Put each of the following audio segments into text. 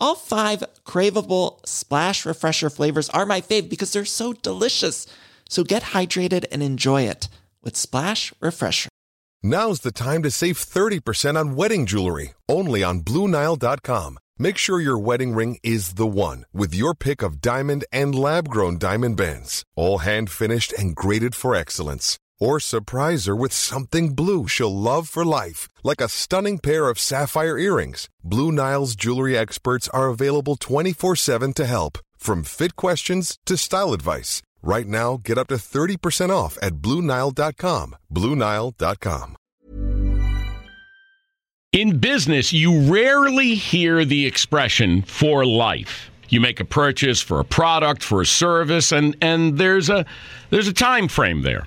All five craveable Splash Refresher flavors are my fave because they're so delicious. So get hydrated and enjoy it with Splash Refresher. Now's the time to save 30% on wedding jewelry, only on BlueNile.com. Make sure your wedding ring is the one with your pick of diamond and lab grown diamond bands, all hand finished and graded for excellence. Or surprise her with something blue she'll love for life, like a stunning pair of sapphire earrings. Blue Nile's jewelry experts are available 24 7 to help, from fit questions to style advice. Right now, get up to 30% off at BlueNile.com. BlueNile.com. In business, you rarely hear the expression for life. You make a purchase for a product, for a service, and, and there's a there's a time frame there.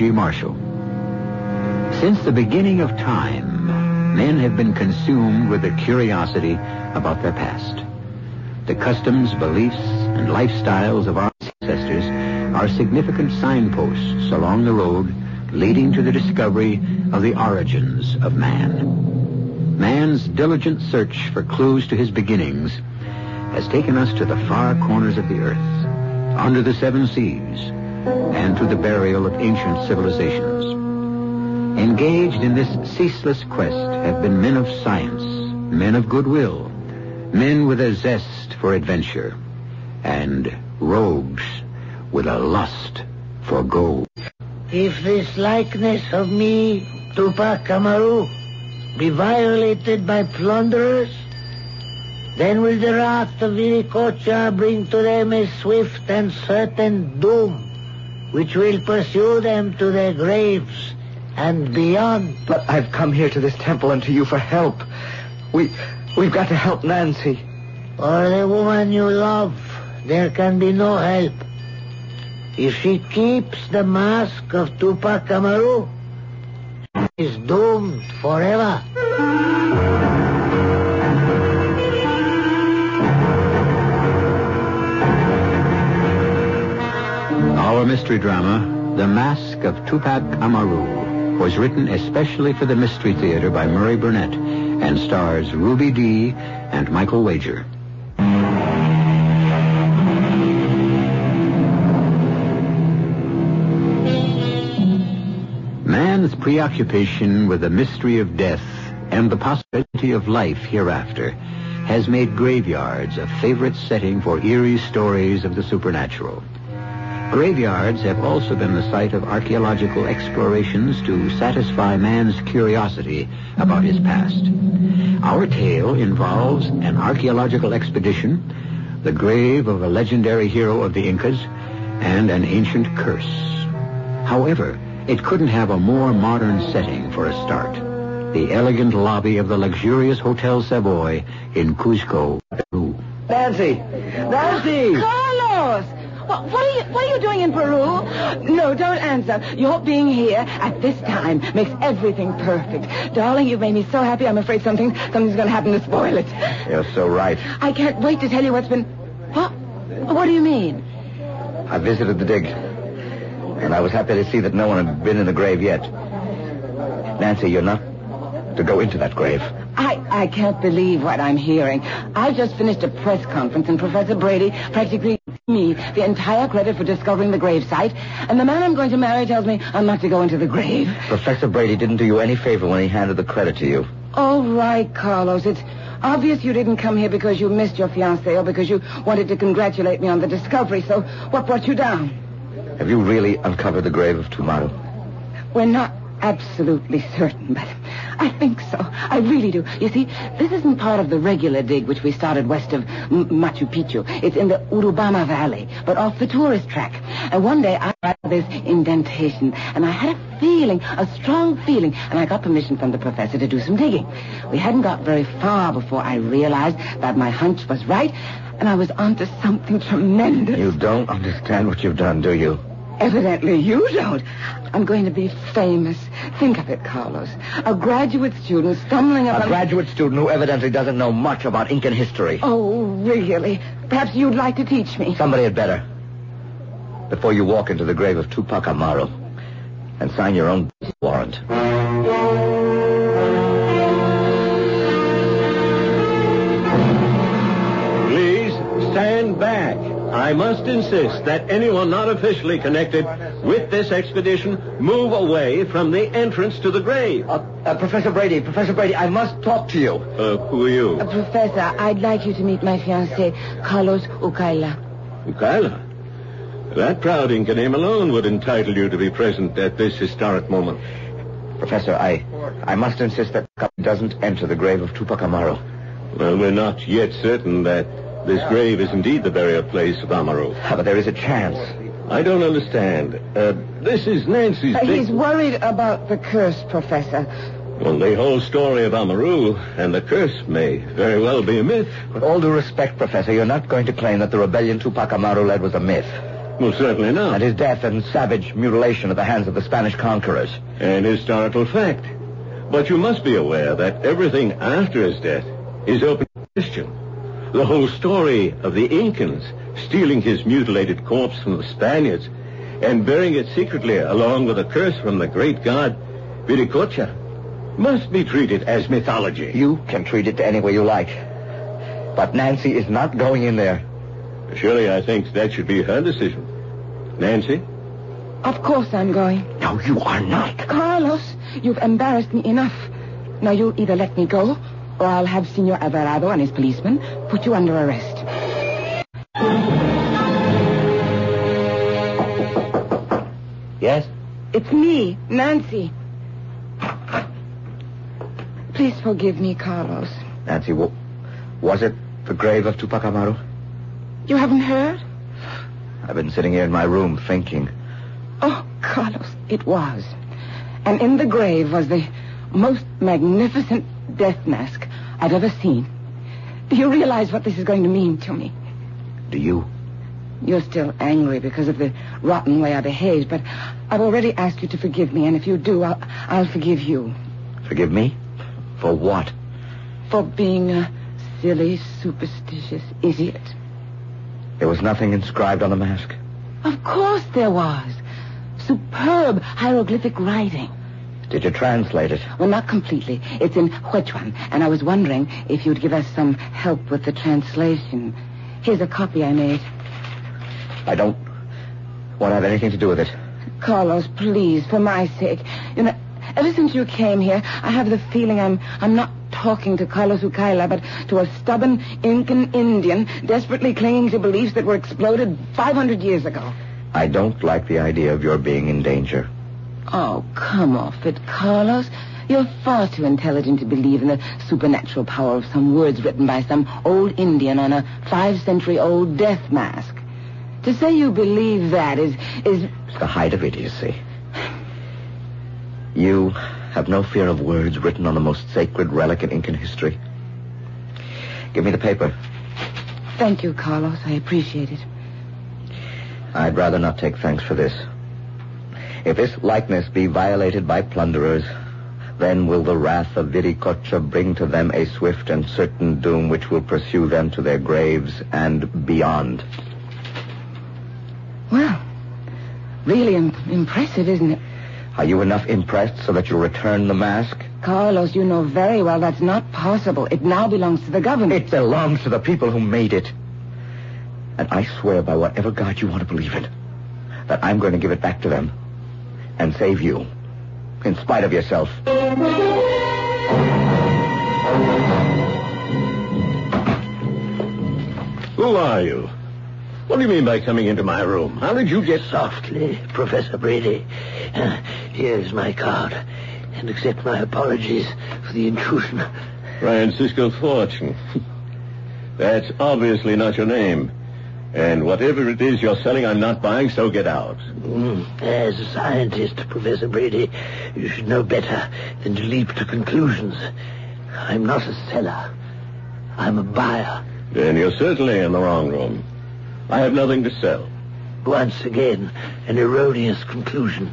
Welcome. Marshall. Since the beginning of time, men have been consumed with a curiosity about their past. The customs, beliefs, and lifestyles of our ancestors are significant signposts along the road leading to the discovery of the origins of man. Man's diligent search for clues to his beginnings has taken us to the far corners of the earth, under the seven seas, and to the burial of ancient civilizations. Engaged in this ceaseless quest have been men of science, men of goodwill, men with a zest for adventure, and rogues with a lust for gold. If this likeness of me, Tupac Amaru, be violated by plunderers, then will the wrath of Viracocha bring to them a swift and certain doom, which will pursue them to their graves and beyond. But I've come here to this temple and to you for help. We, we've got to help Nancy. Or the woman you love, there can be no help. If she keeps the mask of Tupac Amaru, she is doomed forever. Our mystery drama, The Mask of Tupac Amaru, was written especially for the Mystery Theater by Murray Burnett and stars Ruby Dee and Michael Wager. Man's preoccupation with the mystery of death and the possibility of life hereafter has made graveyards a favorite setting for eerie stories of the supernatural. Graveyards have also been the site of archaeological explorations to satisfy man's curiosity about his past. Our tale involves an archaeological expedition, the grave of a legendary hero of the Incas, and an ancient curse. However, it couldn't have a more modern setting for a start. The elegant lobby of the luxurious Hotel Savoy in Cusco, Peru. Nancy! Nancy! Carlos! What, what, are you, what are you doing in Peru? No, don't answer. Your being here at this time makes everything perfect. Darling, you've made me so happy. I'm afraid something something's going to happen to spoil it. You're so right. I can't wait to tell you what's been... What? What do you mean? I visited the dig, and I was happy to see that no one had been in the grave yet. Nancy, you're not to go into that grave. I, I can't believe what I'm hearing. I just finished a press conference, and Professor Brady practically me the entire credit for discovering the grave site. And the man I'm going to marry tells me I'm not to go into the grave. Professor Brady didn't do you any favor when he handed the credit to you. All right, Carlos. It's obvious you didn't come here because you missed your fiancée or because you wanted to congratulate me on the discovery. So what brought you down? Have you really uncovered the grave of Tumaru? We're not absolutely certain, but I think so. I really do. You see, this isn't part of the regular dig which we started west of M- Machu Picchu. It's in the Urubamba Valley, but off the tourist track. And one day I got this indentation, and I had a feeling, a strong feeling, and I got permission from the professor to do some digging. We hadn't got very far before I realized that my hunch was right, and I was onto something tremendous. You don't understand what you've done, do you? Evidently you don't. I'm going to be famous. Think of it, Carlos. A graduate student stumbling about A graduate student who evidently doesn't know much about Incan history. Oh, really? Perhaps you'd like to teach me. Somebody had better. Before you walk into the grave of Tupac Amaru and sign your own warrant. Please stand back. I must insist that anyone not officially connected with this expedition move away from the entrance to the grave. Uh, uh, Professor Brady, Professor Brady, I must talk to you. Uh, who are you? Uh, Professor, I'd like you to meet my fiancé, Carlos Ukaila. Ukaila. That proud Inca name alone would entitle you to be present at this historic moment. Professor, I, I must insist that the couple doesn't enter the grave of Tupac Amaru. Well, we're not yet certain that this grave is indeed the burial place of Amaru. Ah, but there is a chance. I don't understand. Uh, this is Nancy's Uh, he's worried about the curse, Professor. Well, the whole story of Amaru and the curse may very well be a myth. With all due respect, Professor, you're not going to claim that the rebellion Tupac Amaru led was a myth. Well, certainly not. And his death and savage mutilation at the hands of the Spanish conquerors. An historical fact. But you must be aware that everything after his death is open to question. The whole story of the Incans stealing his mutilated corpse from the Spaniards and burying it secretly along with a curse from the great god Viracocha must be treated as mythology. You can treat it any way you like. But Nancy is not going in there. Surely I think that should be her decision. Nancy? Of course I'm going. No, you are not. Carlos, you've embarrassed me enough. Now you'll either let me go, or I'll have Senor Alvarado and his policeman put you under arrest. Yes? It's me, Nancy. Please forgive me, Carlos. Nancy, wa- was it the grave of Tupac Amaru? You haven't heard? I've been sitting here in my room thinking. Oh, Carlos, it was. And in the grave was the most magnificent death mask I've ever seen. Do you realize what this is going to mean to me? Do you? You're still angry because of the rotten way I behaved, but I've already asked you to forgive me, and if you do, I'll, I'll forgive you Forgive me? For what? for being a silly, superstitious idiot. There was nothing inscribed on the mask. Of course there was. Superb hieroglyphic writing. Did you translate it? Well, not completely. It's in Quechuan, and I was wondering if you'd give us some help with the translation. Here's a copy I made. I don't want to have anything to do with it. Carlos, please, for my sake. You know, ever since you came here, I have the feeling I'm I'm not talking to Carlos Ukaila, but to a stubborn Incan Indian desperately clinging to beliefs that were exploded 500 years ago. I don't like the idea of your being in danger. Oh, come off it, Carlos. You're far too intelligent to believe in the supernatural power of some words written by some old Indian on a five-century-old death mask. To say you believe that is is It's the height of idiocy. You have no fear of words written on the most sacred relic in Incan history. Give me the paper. Thank you, Carlos. I appreciate it. I'd rather not take thanks for this. If this likeness be violated by plunderers, then will the wrath of Viracocha bring to them a swift and certain doom which will pursue them to their graves and beyond. Well, really Im- impressive, isn't it? Are you enough impressed so that you'll return the mask? Carlos, you know very well that's not possible. It now belongs to the government. It belongs to the people who made it. And I swear by whatever God you want to believe in, that I'm going to give it back to them and save you, in spite of yourself. Who are you? What do you mean by coming into my room? How did you get... Softly, Professor Brady. Uh, here's my card. And accept my apologies for the intrusion. Francisco Fortune. That's obviously not your name. And whatever it is you're selling, I'm not buying, so get out. Mm, As a scientist, Professor Brady, you should know better than to leap to conclusions. I'm not a seller. I'm a buyer. Then you're certainly in the wrong room. I have nothing to sell. Once again, an erroneous conclusion.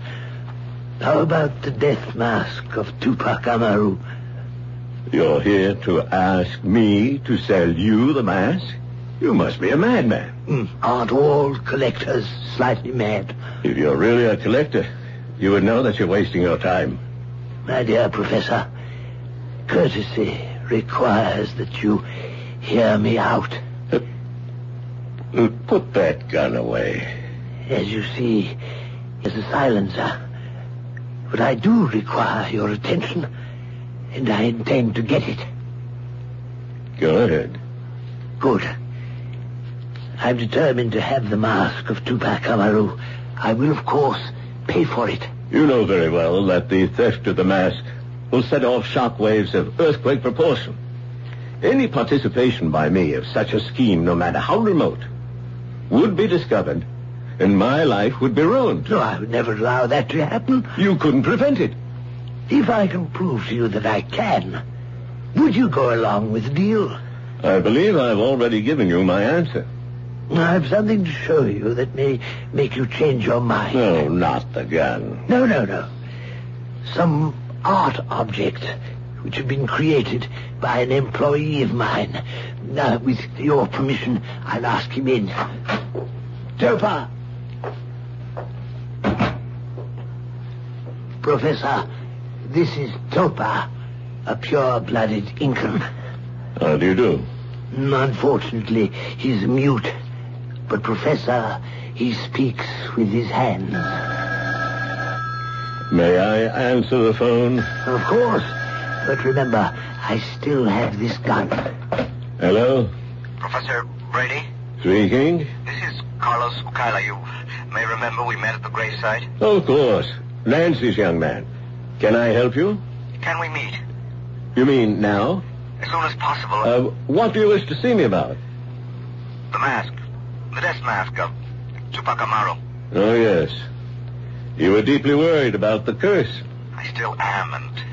How about the death mask of Tupac Amaru? You're here to ask me to sell you the mask? You must be a madman. Mm, Aren't all collectors slightly mad? If you're really a collector, you would know that you're wasting your time. My dear Professor, courtesy requires that you hear me out. Uh, Put that gun away. As you see, is a silencer. But I do require your attention, and I intend to get it. Go ahead. Good. I'm determined to have the mask of Tupac Amaru. I will, of course, pay for it. You know very well that the theft of the mask will set off shock waves of earthquake proportion. Any participation by me of such a scheme, no matter how remote, would be discovered, and my life would be ruined. No, I would never allow that to happen. You couldn't prevent it. If I can prove to you that I can, would you go along with the deal? I believe I've already given you my answer. I have something to show you that may make you change your mind. No, not the gun. No, no, no. Some art object which had been created by an employee of mine. Now, with your permission, I'll ask him in. Topa! Professor, this is Topa, a pure-blooded Incan. How do you do? Unfortunately, he's mute. But, Professor, he speaks with his hands. May I answer the phone? Of course. But remember, I still have this gun. Hello? Professor Brady, Speaking? this is Carlos Ukaila. You may remember we met at the graveside. Of course. Nancy's young man. Can I help you? Can we meet? You mean now? As soon as possible. Uh, what do you wish to see me about? the mask. The death mask of Tupac Amaru. Oh, yes. You were deeply worried about the curse. I still am, and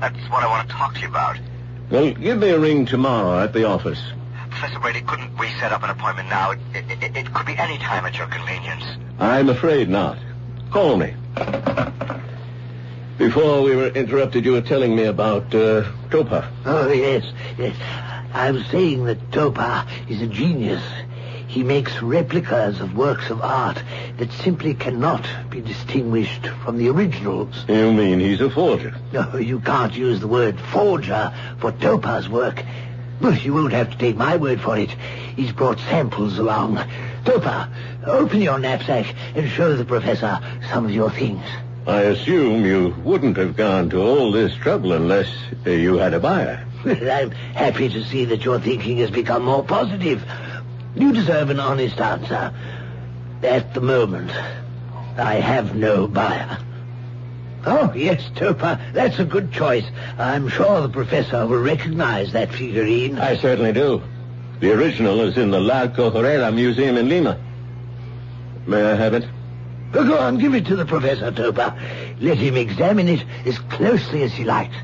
that's what I want to talk to you about. Well, give me a ring tomorrow at the office. Professor Brady, couldn't we set up an appointment now? It, it, it, it could be any time at your convenience. I'm afraid not. Call me. Before we were interrupted, you were telling me about uh, Topa. Oh, yes, yes. I was saying that Topa is a genius. He makes replicas of works of art that simply cannot be distinguished from the originals. You mean he's a forger? No, you can't use the word forger for Topa's work. But you won't have to take my word for it. He's brought samples along. Topa, open your knapsack and show the professor some of your things. I assume you wouldn't have gone to all this trouble unless uh, you had a buyer. I'm happy to see that your thinking has become more positive. You deserve an honest answer. At the moment, I have no buyer. Oh, yes, Topa, that's a good choice. I'm sure the professor will recognize that figurine. I certainly do. The original is in the Larco Herrera Museum in Lima. May I have it? Oh, go on, give it to the professor, Topa. Let him examine it as closely as he likes.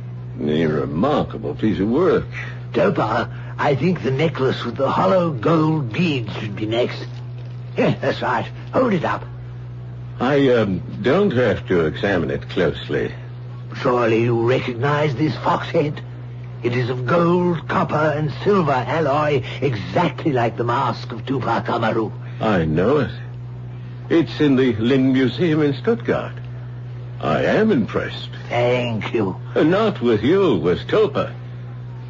A remarkable piece of work. Topa, I think the necklace with the hollow gold beads should be next. Yeah, that's right. Hold it up. I um, don't have to examine it closely. Surely you recognize this fox head? It is of gold, copper, and silver alloy, exactly like the mask of Tupac Amaru. I know it. It's in the Lynn Museum in Stuttgart. I am impressed. Thank you. Not with you, with Topa.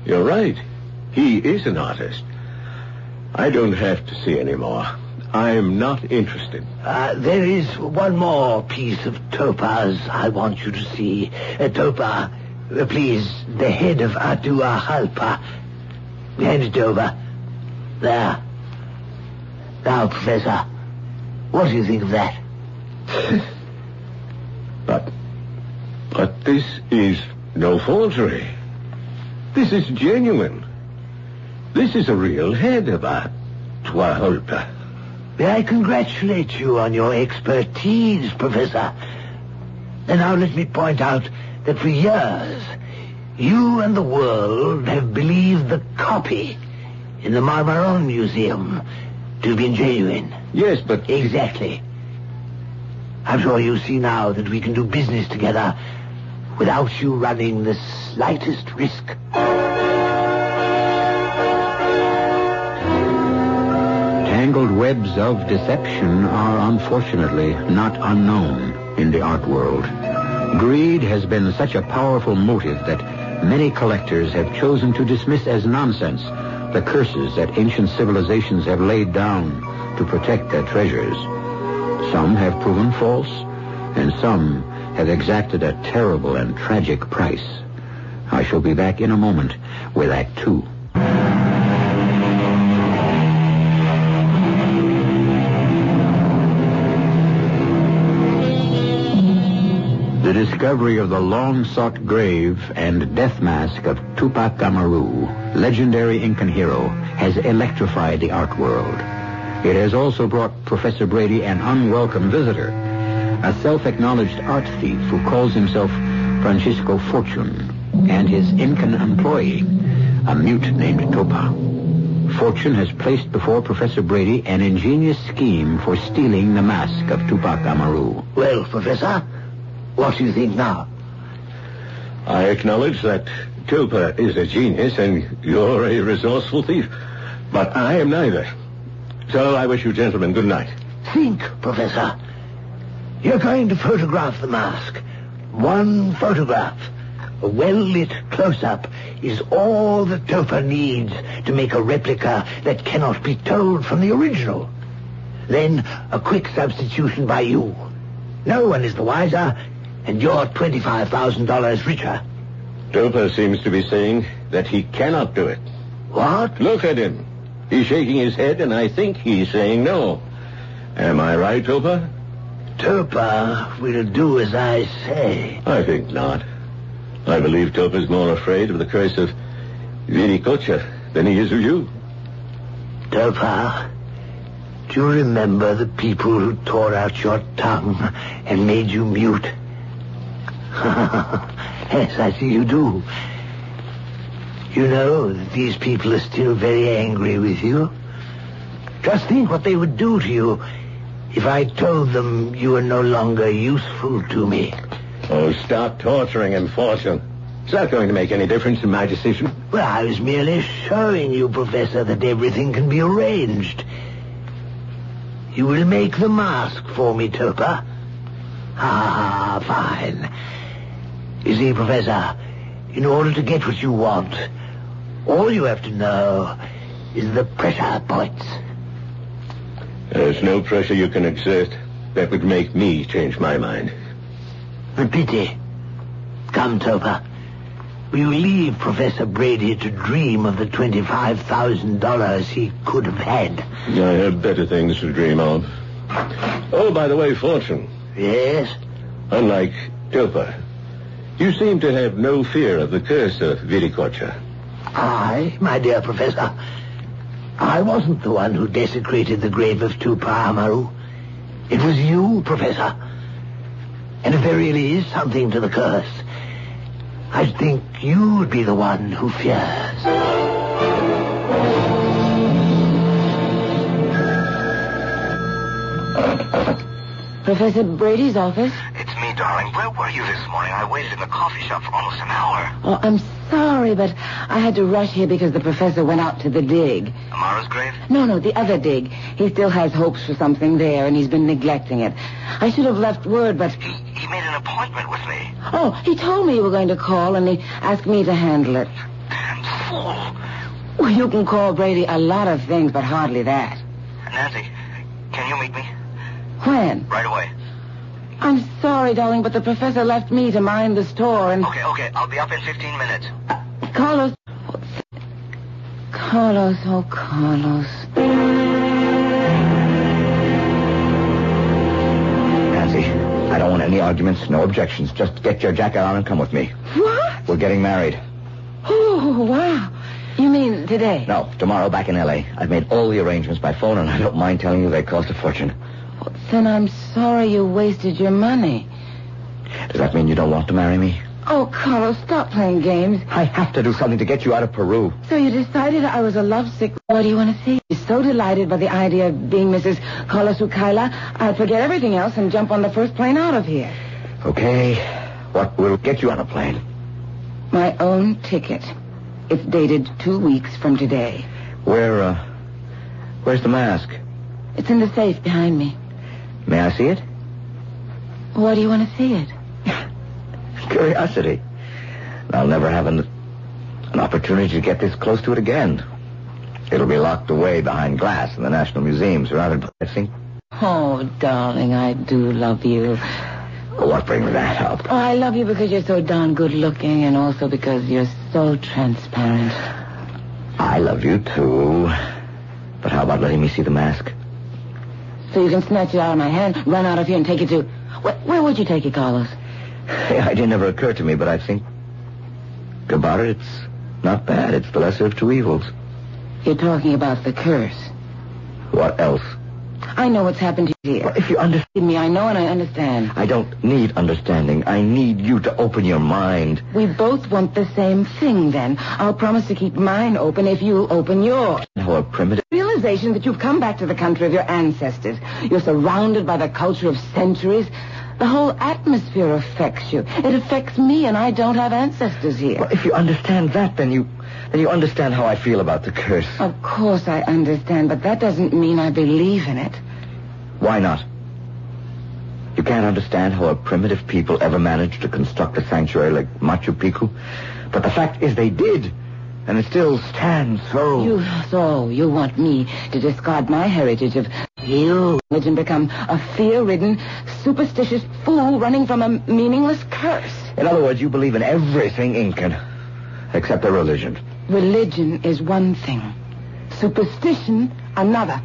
You're right. He is an artist. I don't have to see any more. I'm not interested. Uh, there is one more piece of Topa's I want you to see. Uh, Topa, uh, please, the head of Atahualpa. Hand it over. There. Now, Professor, what do you think of that? But, but this is no forgery. This is genuine. This is a real head of Atahualpa. May I congratulate you on your expertise, Professor. And now let me point out that for years, you and the world have believed the copy in the Marmaron Museum to have been genuine. Yes, but... Exactly. I'm sure you see now that we can do business together without you running the slightest risk. Tangled webs of deception are unfortunately not unknown in the art world. Greed has been such a powerful motive that many collectors have chosen to dismiss as nonsense the curses that ancient civilizations have laid down to protect their treasures. Some have proven false, and some have exacted a terrible and tragic price. I shall be back in a moment with Act Two. Discovery of the long-sought grave and death mask of Tupac Amaru, legendary Incan hero, has electrified the art world. It has also brought Professor Brady an unwelcome visitor, a self-acknowledged art thief who calls himself Francisco Fortune, and his Incan employee, a mute named Topa. Fortune has placed before Professor Brady an ingenious scheme for stealing the mask of Tupac Amaru. Well, Professor, what do you think now? I acknowledge that Topa is a genius and you're a resourceful thief. But I am neither. So I wish you gentlemen good night. Think, Professor. You're going to photograph the mask. One photograph. A well-lit close-up is all that Topa needs to make a replica that cannot be told from the original. Then a quick substitution by you. No one is the wiser, and you're $25,000 richer. Topa seems to be saying that he cannot do it. What? Look at him. He's shaking his head, and I think he's saying no. Am I right, Topa? Topa will do as I say. I think not. I believe Topa's more afraid of the curse of Viracocha than he is of you. Topa, do you remember the people who tore out your tongue and made you mute? yes, I see you do. You know that these people are still very angry with you. Just think what they would do to you if I told them you were no longer useful to me. Oh, stop torturing him, Fortune. It's not going to make any difference in my decision? Well, I was merely showing you, Professor, that everything can be arranged. You will make the mask for me, Topa. Ah, fine. You see, Professor, in order to get what you want, all you have to know is the pressure points. There's no pressure you can exert that would make me change my mind. A pity. Come, Topa. Will you leave Professor Brady to dream of the $25,000 he could have had? I have better things to dream of. Oh, by the way, Fortune, Yes? unlike Topa, you seem to have no fear of the curse of Viracocha. I, my dear Professor, I wasn't the one who desecrated the grave of Tupac Amaru. It was you, Professor. And if there really is something to the curse, I think you'd be the one who fears. Professor Brady's office? Me, darling. Where were you this morning? I waited in the coffee shop for almost an hour. Oh, I'm sorry, but I had to rush here because the professor went out to the dig. Amaru's grave? No, no, the other dig. He still has hopes for something there, and he's been neglecting it. I should have left word, but... He, he made an appointment with me. Oh, he told me you were going to call, and he asked me to handle it. Damn fool. Well, you can call Brady a lot of things, but hardly that. Nancy, can you meet me? When? Right away. I'm sorry, darling, but the professor left me to mind the store, and... Okay, okay. I'll be up in 15 minutes. Carlos... Carlos, oh, Carlos. Nancy, I don't want any arguments, no objections. Just get your jacket on and come with me. What? We're getting married. Oh, wow. You mean today? No, tomorrow back in L.A. I've made all the arrangements by phone, and I don't mind telling you they cost a fortune. Then I'm sorry you wasted your money. Does that mean you don't want to marry me? Oh, Carlos, stop playing games. I have to do something to get you out of Peru. So you decided I was a lovesick. What do you want to see? You're so delighted by the idea of being Mrs. Carlos Ukaila, I'll forget everything else and jump on the first plane out of here. Okay. What will get you on a plane? My own ticket. It's dated two weeks from today. Where, uh, where's the mask? It's in the safe behind me. May I see it? Why do you want to see it? Curiosity. I'll never have an, an opportunity to get this close to it again. It'll be locked away behind glass in the National Museum, surrounded by, I think. Oh, darling, I do love you. Oh, what brings that up? Oh, I love you because you're so darn good looking and also because you're so transparent. I love you, too. But how about letting me see the mask? So you can snatch it out of my hand, run out of here, and take it to. Where, where would you take it, Carlos? The idea never occurred to me, but I think about it, it's not bad. It's the lesser of two evils. You're talking about the curse. What else? I know what's happened to you here. Well, if you understand, me, I know and I understand. I don't need understanding. I need you to open your mind. We both want the same thing, then. I'll promise to keep mine open if you'll open yours. How a primitive... Realization that you've come back to the country of your ancestors. You're surrounded by the culture of centuries. The whole atmosphere affects you. It affects me, and I don't have ancestors here. Well, if you understand that, then you then you understand how I feel about the curse. Of course I understand, but that doesn't mean I believe in it. Why not? You can't understand how a primitive people ever managed to construct a sanctuary like Machu Picchu. But the fact is they did. And it still stands so. You, so you want me to discard my heritage of you religion become a fear-ridden, superstitious fool running from a meaningless curse. In other words, you believe in everything Incan, except their religion. Religion is one thing. Superstition, another.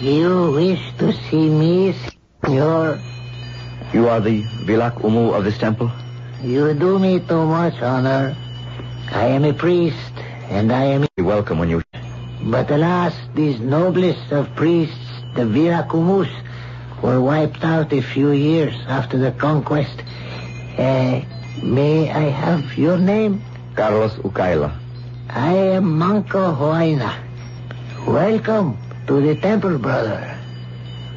You wish to see me, senor? You are the Vilak Umu of this temple? You do me too much honor. I am a priest, and I am... You're welcome when you... But alas, these noblest of priests, the Viracumus, were wiped out a few years after the conquest. Uh, may I have your name? Carlos Ukaila. I am Manco Huayna. Welcome to the temple, brother.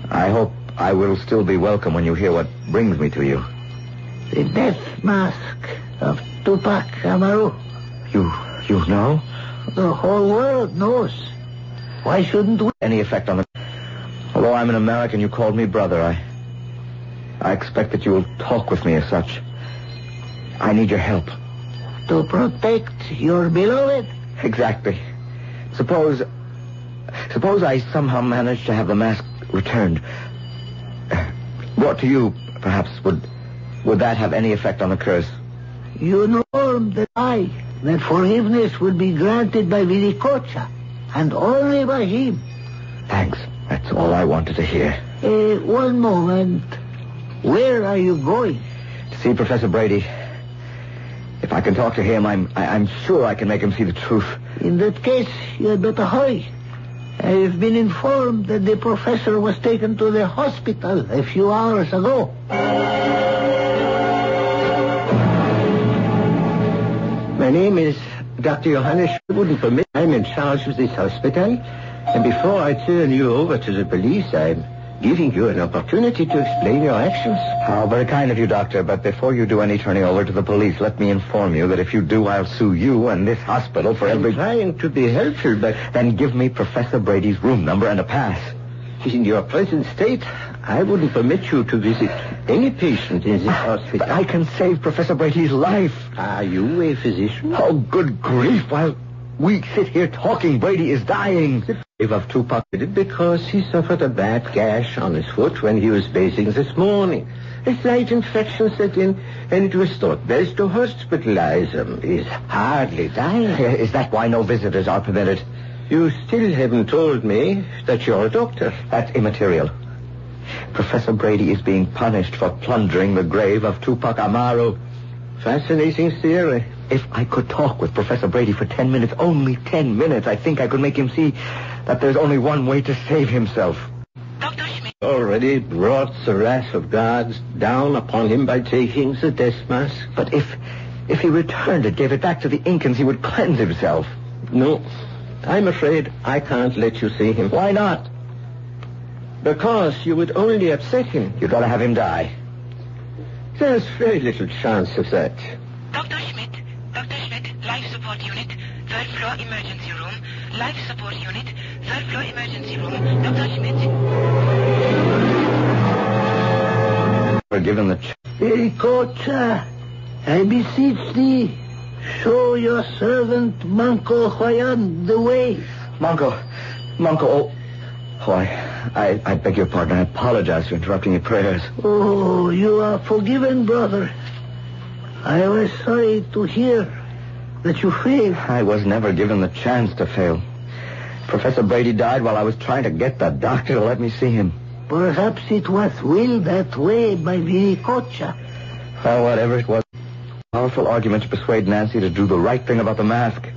I hope I will still be welcome when you hear what brings me to you. The death mask of Tupac Amaru. You, you know? The whole world knows. Why shouldn't we? Any effect on the... Although I'm an American, you called me brother. I... I expect that you will talk with me as such. I need your help. To protect your beloved? Exactly. Suppose... Suppose I somehow managed to have the mask returned. Brought to you, perhaps, would... Would that have any effect on the curse? You know that I, that forgiveness will be granted by Viracocha, and only by him. Thanks. That's all I wanted to hear. Uh, one moment. Where are you going? To see Professor Brady. If I can talk to him, I'm I, I'm sure I can make him see the truth. In that case, you had better hurry. I have been informed that the professor was taken to the hospital a few hours ago. Name is Dr. Johannes wouldn't permit. I'm in charge of this hospital. And before I turn you over to the police, I'm giving you an opportunity to explain your actions. How very kind of you, Doctor. But before you do any turning over to the police, let me inform you that if you do, I'll sue you and this hospital for I'm every... trying to be helpful, but Then give me Professor Brady's room number and a pass. He's in your present state, I wouldn't permit you to visit any patient in this But hospital. I can save Professor Brady's life. Are you a physician? Oh, good grief. While we sit here talking, Brady is dying. Grave of Tupac did it because he suffered a bad gash on his foot when he was bathing this morning. A slight infection set in, and it was thought best to hospitalize him. He's hardly dying. Uh, is that why no visitors are permitted? You still haven't told me that you're a doctor. That's immaterial. Professor Brady is being punished for plundering the grave of Tupac Amaru. Fascinating theory. If I could talk with Professor Brady for ten minutes, only ten minutes, I think I could make him see that there's only one way to save himself. Dr. Schmidt. Already brought the wrath of God down upon him by taking the death mask. But if if he returned it, gave it back to the Incans, he would cleanse himself. No, I'm afraid I can't let you see him. Why not? Because you would only upset him. You'd rather have him die. There's very little chance of that. Dr. Schmidt. Dr. Schmidt, life support unit, third floor emergency room. Life support unit, third floor emergency room. Dr. Schmidt. We're given the ch- Viracocha, I beseech thee, show your servant Manco Huayna the way. Manco. Manco, oh. Oh, I, I, I beg your pardon. I apologize for interrupting your prayers. Oh, you are forgiven, brother. I was sorry to hear that you failed. I was never given the chance to fail. Professor Brady died while I was trying to get the doctor to let me see him. Perhaps it was willed that way by Viracocha. Well, whatever it was, powerful argument to persuade Nancy to do the right thing about the mask.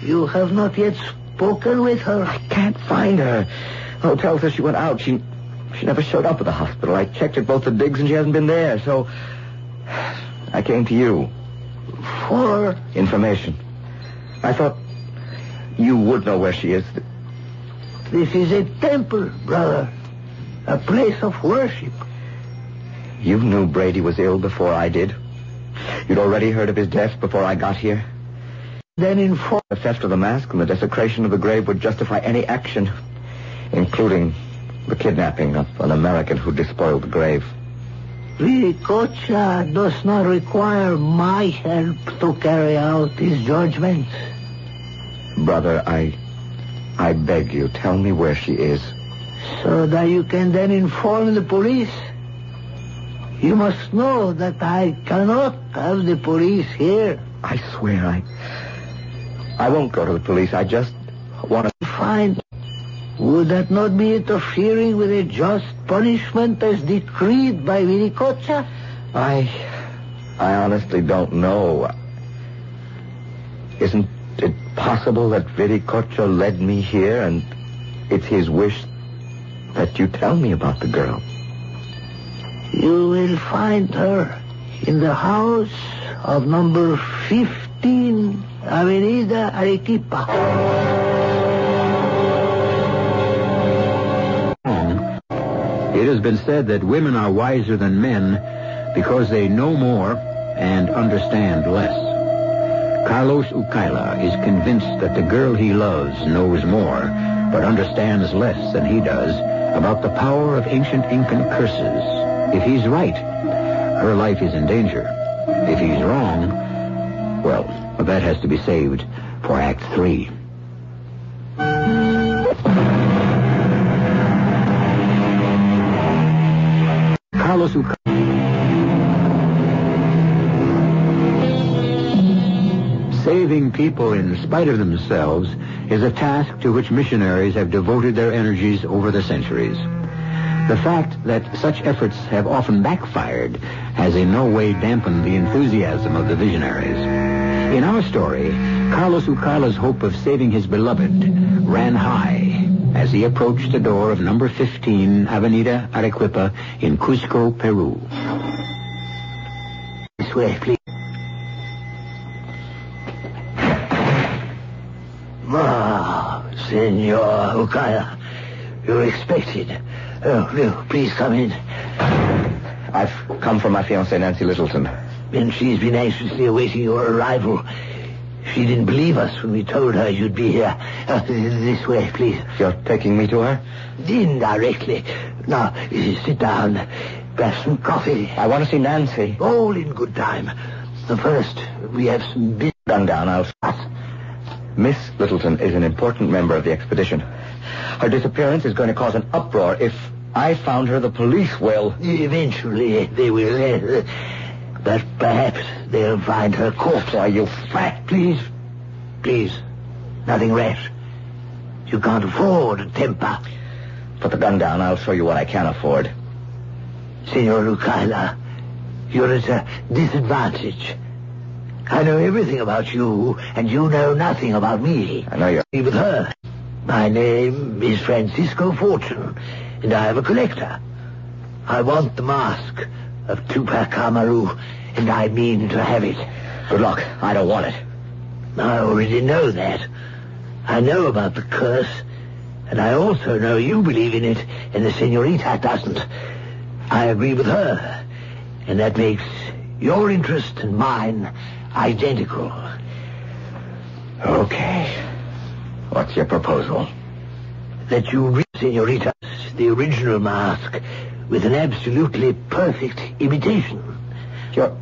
You have not yet spoken with her. I can't find her. The hotel says she went out. She she never showed up at the hospital. I checked at both the digs and she hasn't been there, so I came to you. For Information. I thought you would know where she is. this is a temple, brother. A place of worship. You knew Brady was ill before I did. You'd already heard of his death before I got here. Then inform The theft of the mask and the desecration of the grave would justify any action, including the kidnapping of an American who despoiled the grave. Viracocha does not require my help to carry out his judgments. Brother, I I beg you, tell me where she is. So that you can then inform the police. You must know that I cannot have the police here. I swear I I won't go to the police. I just want to Fine. Would that not be interfering with a just punishment as decreed by Viracocha? I I honestly don't know. Isn't it possible that Viracocha led me here and it's his wish that you tell me about the girl? You will find her in the house of number 15 Avenida Arequipa. It has been said that women are wiser than men because they know more and understand less. Carlos Ukaila is convinced that the girl he loves knows more, but understands less than he does about the power of ancient Incan curses. If he's right, her life is in danger. If he's wrong, well, that has to be saved for Act Three. Carlos Ukaila. Saving people in spite of themselves is a task to which missionaries have devoted their energies over the centuries. The fact that such efforts have often backfired has in no way dampened the enthusiasm of the visionaries. In our story, Carlos Ukaila's hope of saving his beloved ran high as he approached the door of number 15 Avenida Arequipa in Cusco, Peru. This way, please. Ah, Senor Ukaila, you're expected. Oh, no, please come in. I've come for my fiancée, Nancy Littleton. And she's been anxiously awaiting your arrival. She didn't believe us when we told her you'd be here. Uh, this way, please. You're taking me to her? Indirectly. Now, sit down. Have some coffee. I want to see Nancy. All in good time. First, we have some business. Gun down, I'll... start. Miss Littleton is an important member of the expedition. Her disappearance is going to cause an uproar. If I found her, the police will... Eventually, they will. But perhaps they'll find her corpse. Why, you fat... Please, please, nothing rash. You can't afford a temper. Put the gun down. I'll show you what I can afford. Senor Ukaila, you're at a disadvantage. I know everything about you, and you know nothing about me. I know you're... With her. My name is Francisco Fortune, and I am a collector. I want the mask of Tupac Amaru, and I mean to have it. Good luck. I don't want it. I already know that. I know about the curse, and I also know you believe in it, and the senorita doesn't. I agree with her, and that makes your interest and mine identical. Okay. What's your proposal? That you read Senorita the original mask with an absolutely perfect imitation. You're,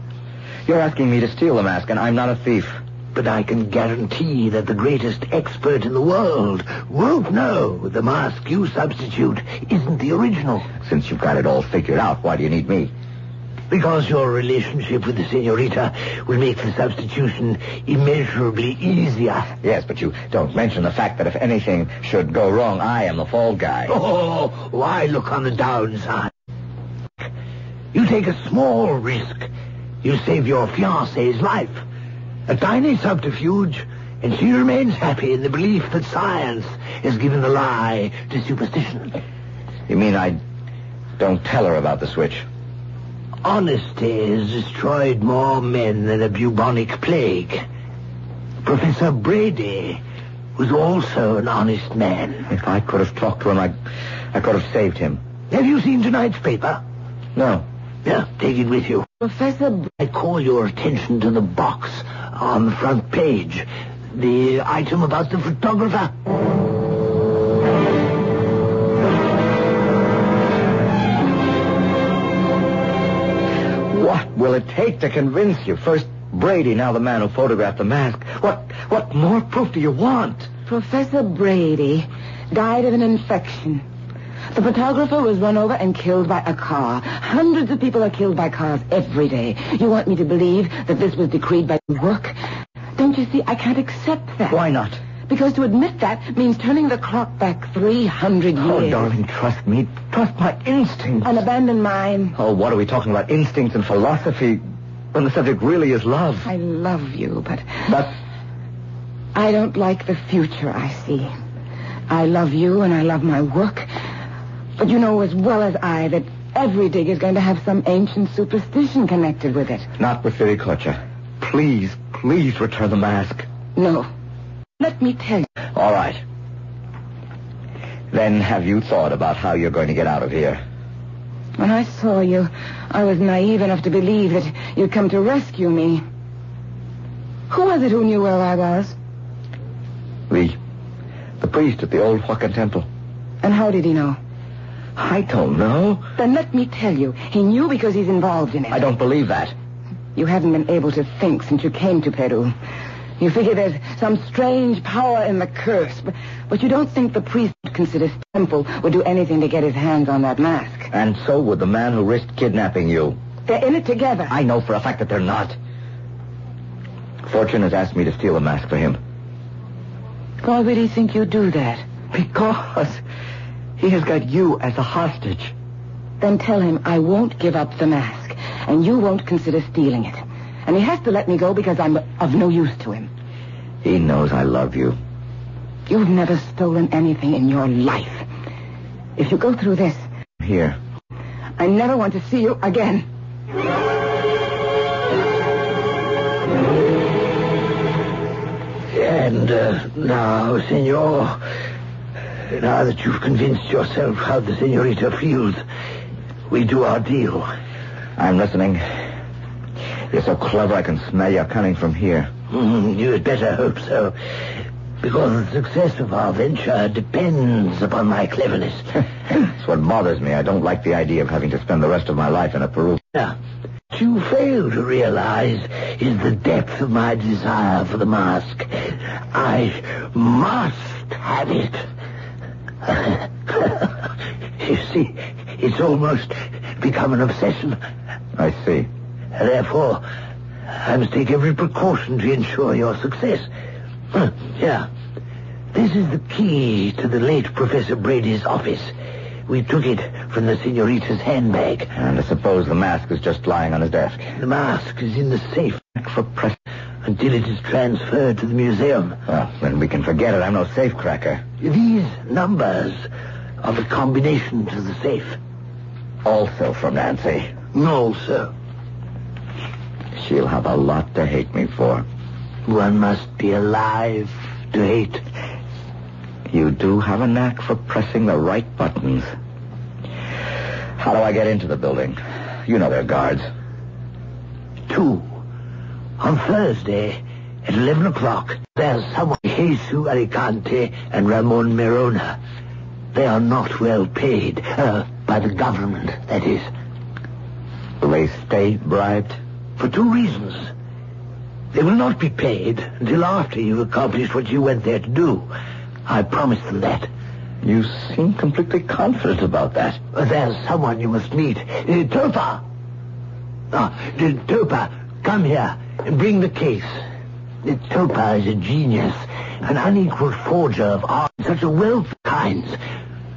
you're asking me to steal the mask, and I'm not a thief. But I can guarantee that the greatest expert in the world won't know the mask you substitute isn't the original. Since you've got it all figured out, why do you need me? Because your relationship with the senorita will make the substitution immeasurably easier. Yes, but you don't mention the fact that if anything should go wrong, I am the fall guy. Oh, why look on the downside? You take a small risk. You save your fiancée's life. A tiny subterfuge, and she remains happy in the belief that science has given the lie to superstition. You mean I don't tell her about the switch? Honesty has destroyed more men than a bubonic plague. Professor Brady was also an honest man. If I could have talked to him, I, I could have saved him. Have you seen tonight's paper? No. Yeah, take it with you. Professor... I call your attention to the box on the front page. The item about the photographer. What will it take to convince you? First Brady, now the man who photographed the mask. What what more proof do you want? Professor Brady died of an infection. The photographer was run over and killed by a car. Hundreds of people are killed by cars every day. You want me to believe that this was decreed by work? Don't you see, I can't accept that. Why not? Because to admit that means turning the clock back 300 years. Oh, darling, trust me. Trust my instincts. And abandon mine. Oh, what are we talking about? Instincts and philosophy when the subject really is love. I love you, but... But... I don't like the future I see. I love you and I love my work. But you know as well as I that every dig is going to have some ancient superstition connected with it. Not with Viracocha. Please, please return the mask. No. Let me tell you. All right. Then have you thought about how you're going to get out of here? When I saw you, I was naive enough to believe that you'd come to rescue me. Who was it who knew where I was? The, the priest at the old Huacan temple. And how did he know? I don't know. Then let me tell you, he knew because he's involved in it. I don't believe that. You haven't been able to think since you came to Peru. You figure there's some strange power in the curse, but, but you don't think the priest considers Temple would do anything to get his hands on that mask. And so would the man who risked kidnapping you. They're in it together. I know for a fact that they're not. Fortune has asked me to steal a mask for him. Why would he think you'd do that? Because he has got you as a hostage. Then tell him I won't give up the mask, and you won't consider stealing it. And he has to let me go because I'm of no use to him. He knows I love you. You've never stolen anything in your life. If you go through this, Here. I never want to see you again. And uh, now, senor, now that you've convinced yourself how the senorita feels, we do our deal. I'm listening. You're so clever I can smell your cunning from here. Mm, you had better hope so. Because the success of our venture depends upon my cleverness. That's what bothers me. I don't like the idea of having to spend the rest of my life in a Peru. Now, what you fail to realize is the depth of my desire for the mask. I must have it. You see, it's almost become an obsession. I see. Therefore, I must take every precaution to ensure your success. Yeah. This is the key to the late Professor Brady's office. We took it from the senorita's handbag. And I suppose the mask is just lying on his desk. The mask is in the safe for press until it is transferred to the museum. Well, then we can forget it. I'm no safecracker. These numbers are the combination to the safe. Also from Nancy. No, sir. She'll have a lot to hate me for. One must be alive to hate. You do have a knack for pressing the right buttons. How do I get into the building? You know there are guards. Two. On Thursday at 11 o'clock, there's someone, Jesu Alicante and Ramon Merona. They are not well paid. Uh, by the government, that is. Will they stay bribed? For two reasons. They will not be paid until after you've accomplished what you went there to do. I promised them that. You seem completely confident about that. There's someone you must meet. Uh, Topa! Ah, uh, Topa, come here bring the case. Topa is a genius, an unequaled forger of art, such a wealth of kinds.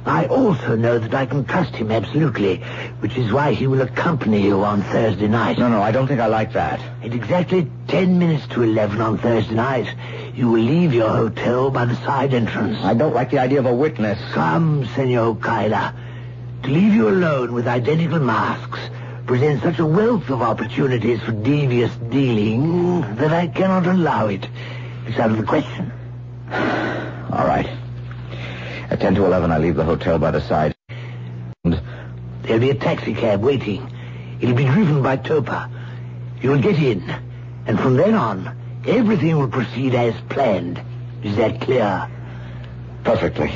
I also know that I can trust him absolutely, which is why he will accompany you on Thursday night. No, no, I don't think I like that. At exactly ten minutes to eleven on Thursday night, you will leave your hotel by the side entrance. I don't like the idea of a witness. Come, Senor Kyla. To leave you alone with identical masks presents such a wealth of opportunities for devious dealing that I cannot allow it. It's out of the question. All right. At 10 to 11, I leave the hotel by the side. And There'll be a taxi cab waiting. It'll be driven by Topa. You'll get in, and from then on, everything will proceed as planned. Is that clear? perfectly.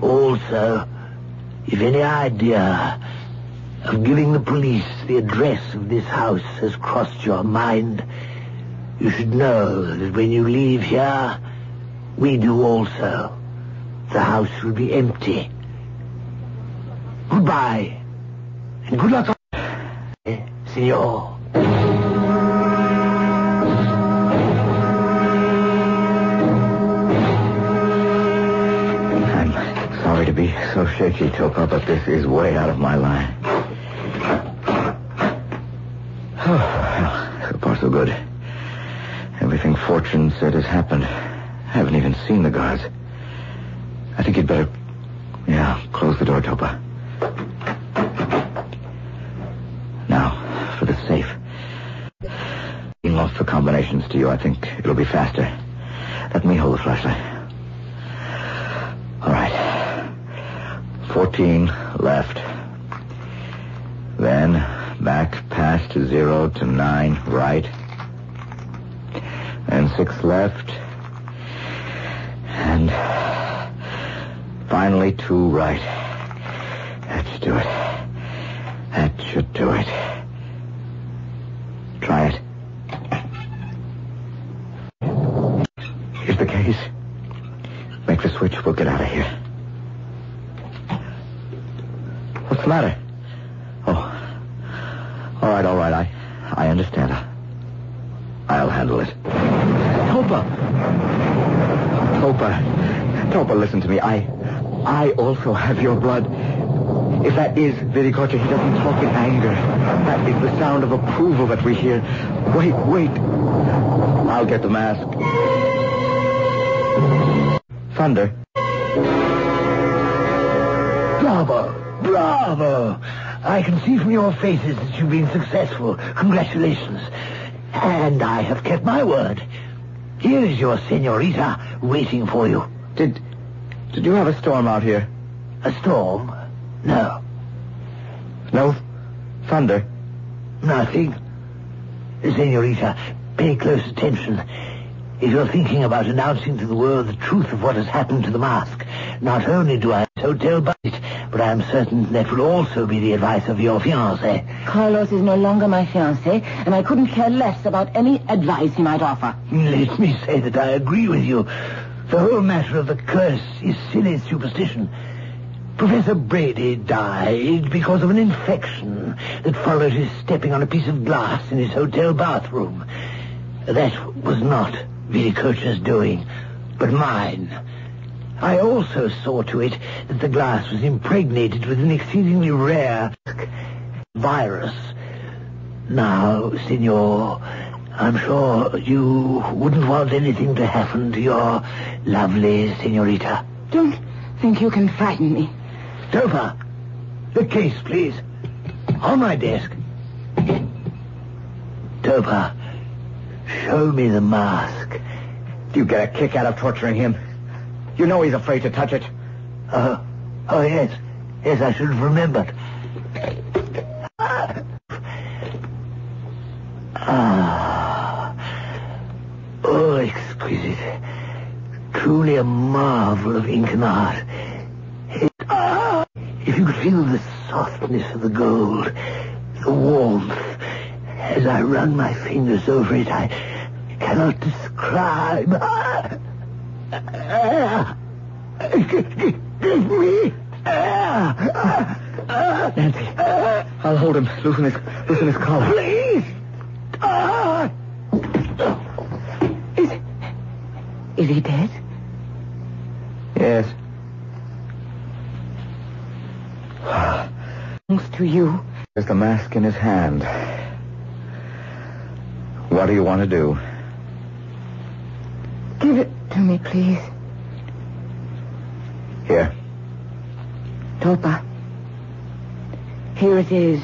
Also, if any idea of giving the police the address of this house has crossed your mind, you should know that when you leave here, we do also. The house will be empty. Goodbye, and good luck, senor. I'm sorry to be so shaky, Topa, but this is way out of my line. Well, so far so good. Everything Fortune said has happened. I haven't even seen the guards. I think you'd better... Yeah, close the door, Topa. Now, for the safe. Being off the combinations to you, I think it'll be faster. Let me hold the flashlight. All right. 14 left. Then back past zero to nine right. And six left. And finally two right. That should do it. That should do it. Try it. Here's the case. Make the switch. We'll get out of here. What's the matter? Oh. All right, all right. I, I understand. I'll handle it. Topa! Topa. Topa, listen to me. I... I also have your blood. If that is Viracocha, he doesn't talk in anger. That is the sound of approval that we hear. Wait, wait. I'll get the mask. Thunder. Bravo! Bravo! I can see from your faces that you've been successful. Congratulations. And I have kept my word. Here is your senorita waiting for you. Did... Did you have a storm out here? A storm? No. No thunder? Nothing. Senorita, pay close attention. If you're thinking about announcing to the world the truth of what has happened to the mask, not only do I so tell about it, but I am certain that will also be the advice of your fiancé. Carlos is no longer my fiancé, and I couldn't care less about any advice he might offer. Let me say that I agree with you. The whole matter of the curse is silly superstition. Professor Brady died because of an infection that followed his stepping on a piece of glass in his hotel bathroom. That was not Viracocha's doing, but mine. I also saw to it that the glass was impregnated with an exceedingly rare virus. Now, Signor, I'm sure you wouldn't want anything to happen to your lovely Senorita. Don't think you can frighten me. Topa, the case, please. On my desk. Topa, show me the mask. Do you get a kick out of torturing him? You know he's afraid to touch it. Uh, oh, yes. Yes, I should have remembered. Ah. Oh, exquisite. Truly a marvel of Incan art. It, ah, if you could feel the softness of the gold, the warmth, as I run my fingers over it, I cannot describe. Give me. Ah. Nancy, I'll hold him. Loosen his, loosen his collar. Please. Is, is he dead? Yes. Thanks to you. There's the mask in his hand. What do you want to do? Give it to me, please. Here. Topa. Here it is.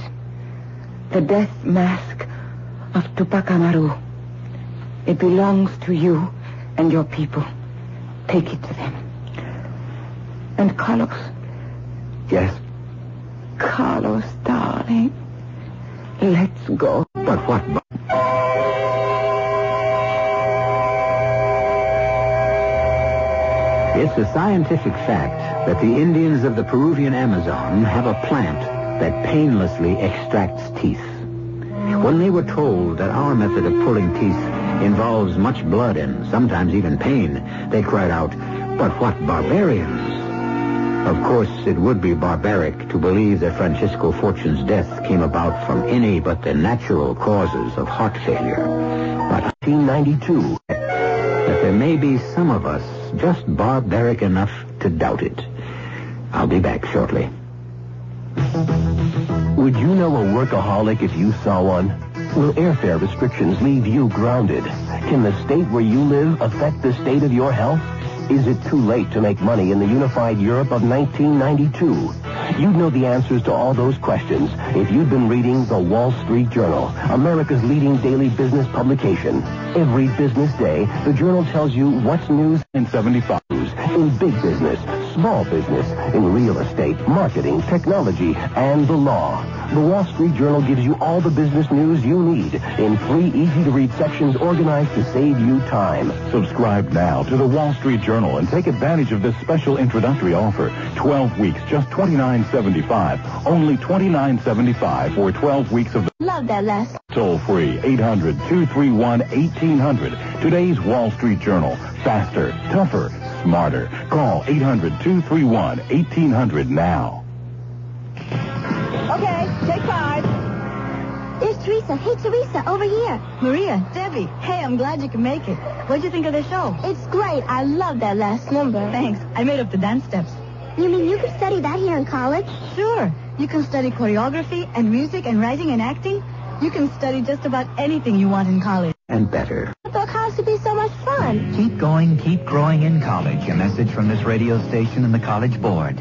The death mask of Tupac Amaru. It belongs to you and your people. Take it to them. And Carlos. Yes. Carlos, darling. Let's go. But what? It's a scientific fact that the Indians of the Peruvian Amazon have a plant that painlessly extracts teeth. When they were told that our method of pulling teeth involves much blood and sometimes even pain, they cried out, but what barbarians! Of course, it would be barbaric to believe that Francisco Fortune's death came about from any but the natural causes of heart failure. But 1992, that there may be some of us just barbaric enough to doubt it. I'll be back shortly. Would you know a workaholic if you saw one? Will airfare restrictions leave you grounded? Can the state where you live affect the state of your health? Is it too late to make money in the unified Europe of 1992? You'd know the answers to all those questions if you'd been reading the Wall Street Journal, America's leading daily business publication. Every business day, the journal tells you what's news in 75 in big business, small business, in real estate, marketing, technology, and the law. The Wall Street Journal gives you all the business news you need in three easy-to-read sections organized to save you time. Subscribe now to the Wall Street Journal and take advantage of this special introductory offer. 12 weeks, just $29.75. Only $29.75 for 12 weeks of the... Love that last. Toll free, 800-231-1800. Today's Wall Street Journal. Faster, tougher, smarter. Call 800-231-1800 now. Okay, take five. It's Teresa. Hey, Teresa, over here. Maria, Debbie. Hey, I'm glad you can make it. What'd you think of the show? It's great. I love that last number. Thanks. I made up the dance steps. You mean you could study that here in college? Sure. You can study choreography and music and writing and acting. You can study just about anything you want in college. And better. I thought college would be so much fun. Keep going, keep growing in college. A message from this radio station and the College Board.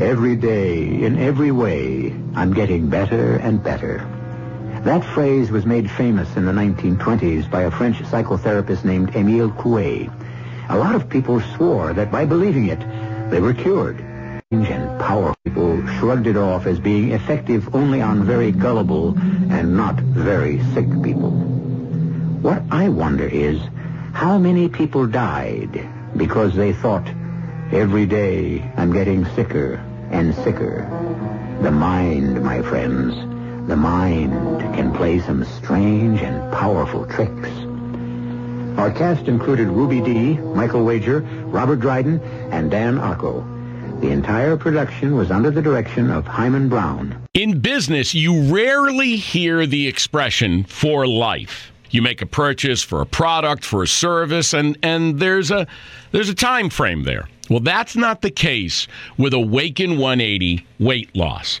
Every day, in every way, I'm getting better and better. That phrase was made famous in the 1920s by a French psychotherapist named Émile Coué. A lot of people swore that by believing it, they were cured. And powerful people shrugged it off as being effective only on very gullible and not very sick people. What I wonder is, how many people died because they thought, every day I'm getting sicker and sicker. The mind, my friends, the mind can play some strange and powerful tricks. Our cast included Ruby Dee, Michael Wager, Robert Dryden, and Dan Ocko. The entire production was under the direction of Himan Brown. In business, you rarely hear the expression for life. You make a purchase for a product, for a service, and, and there's a there's a time frame there. Well, that's not the case with Awaken 180 weight loss.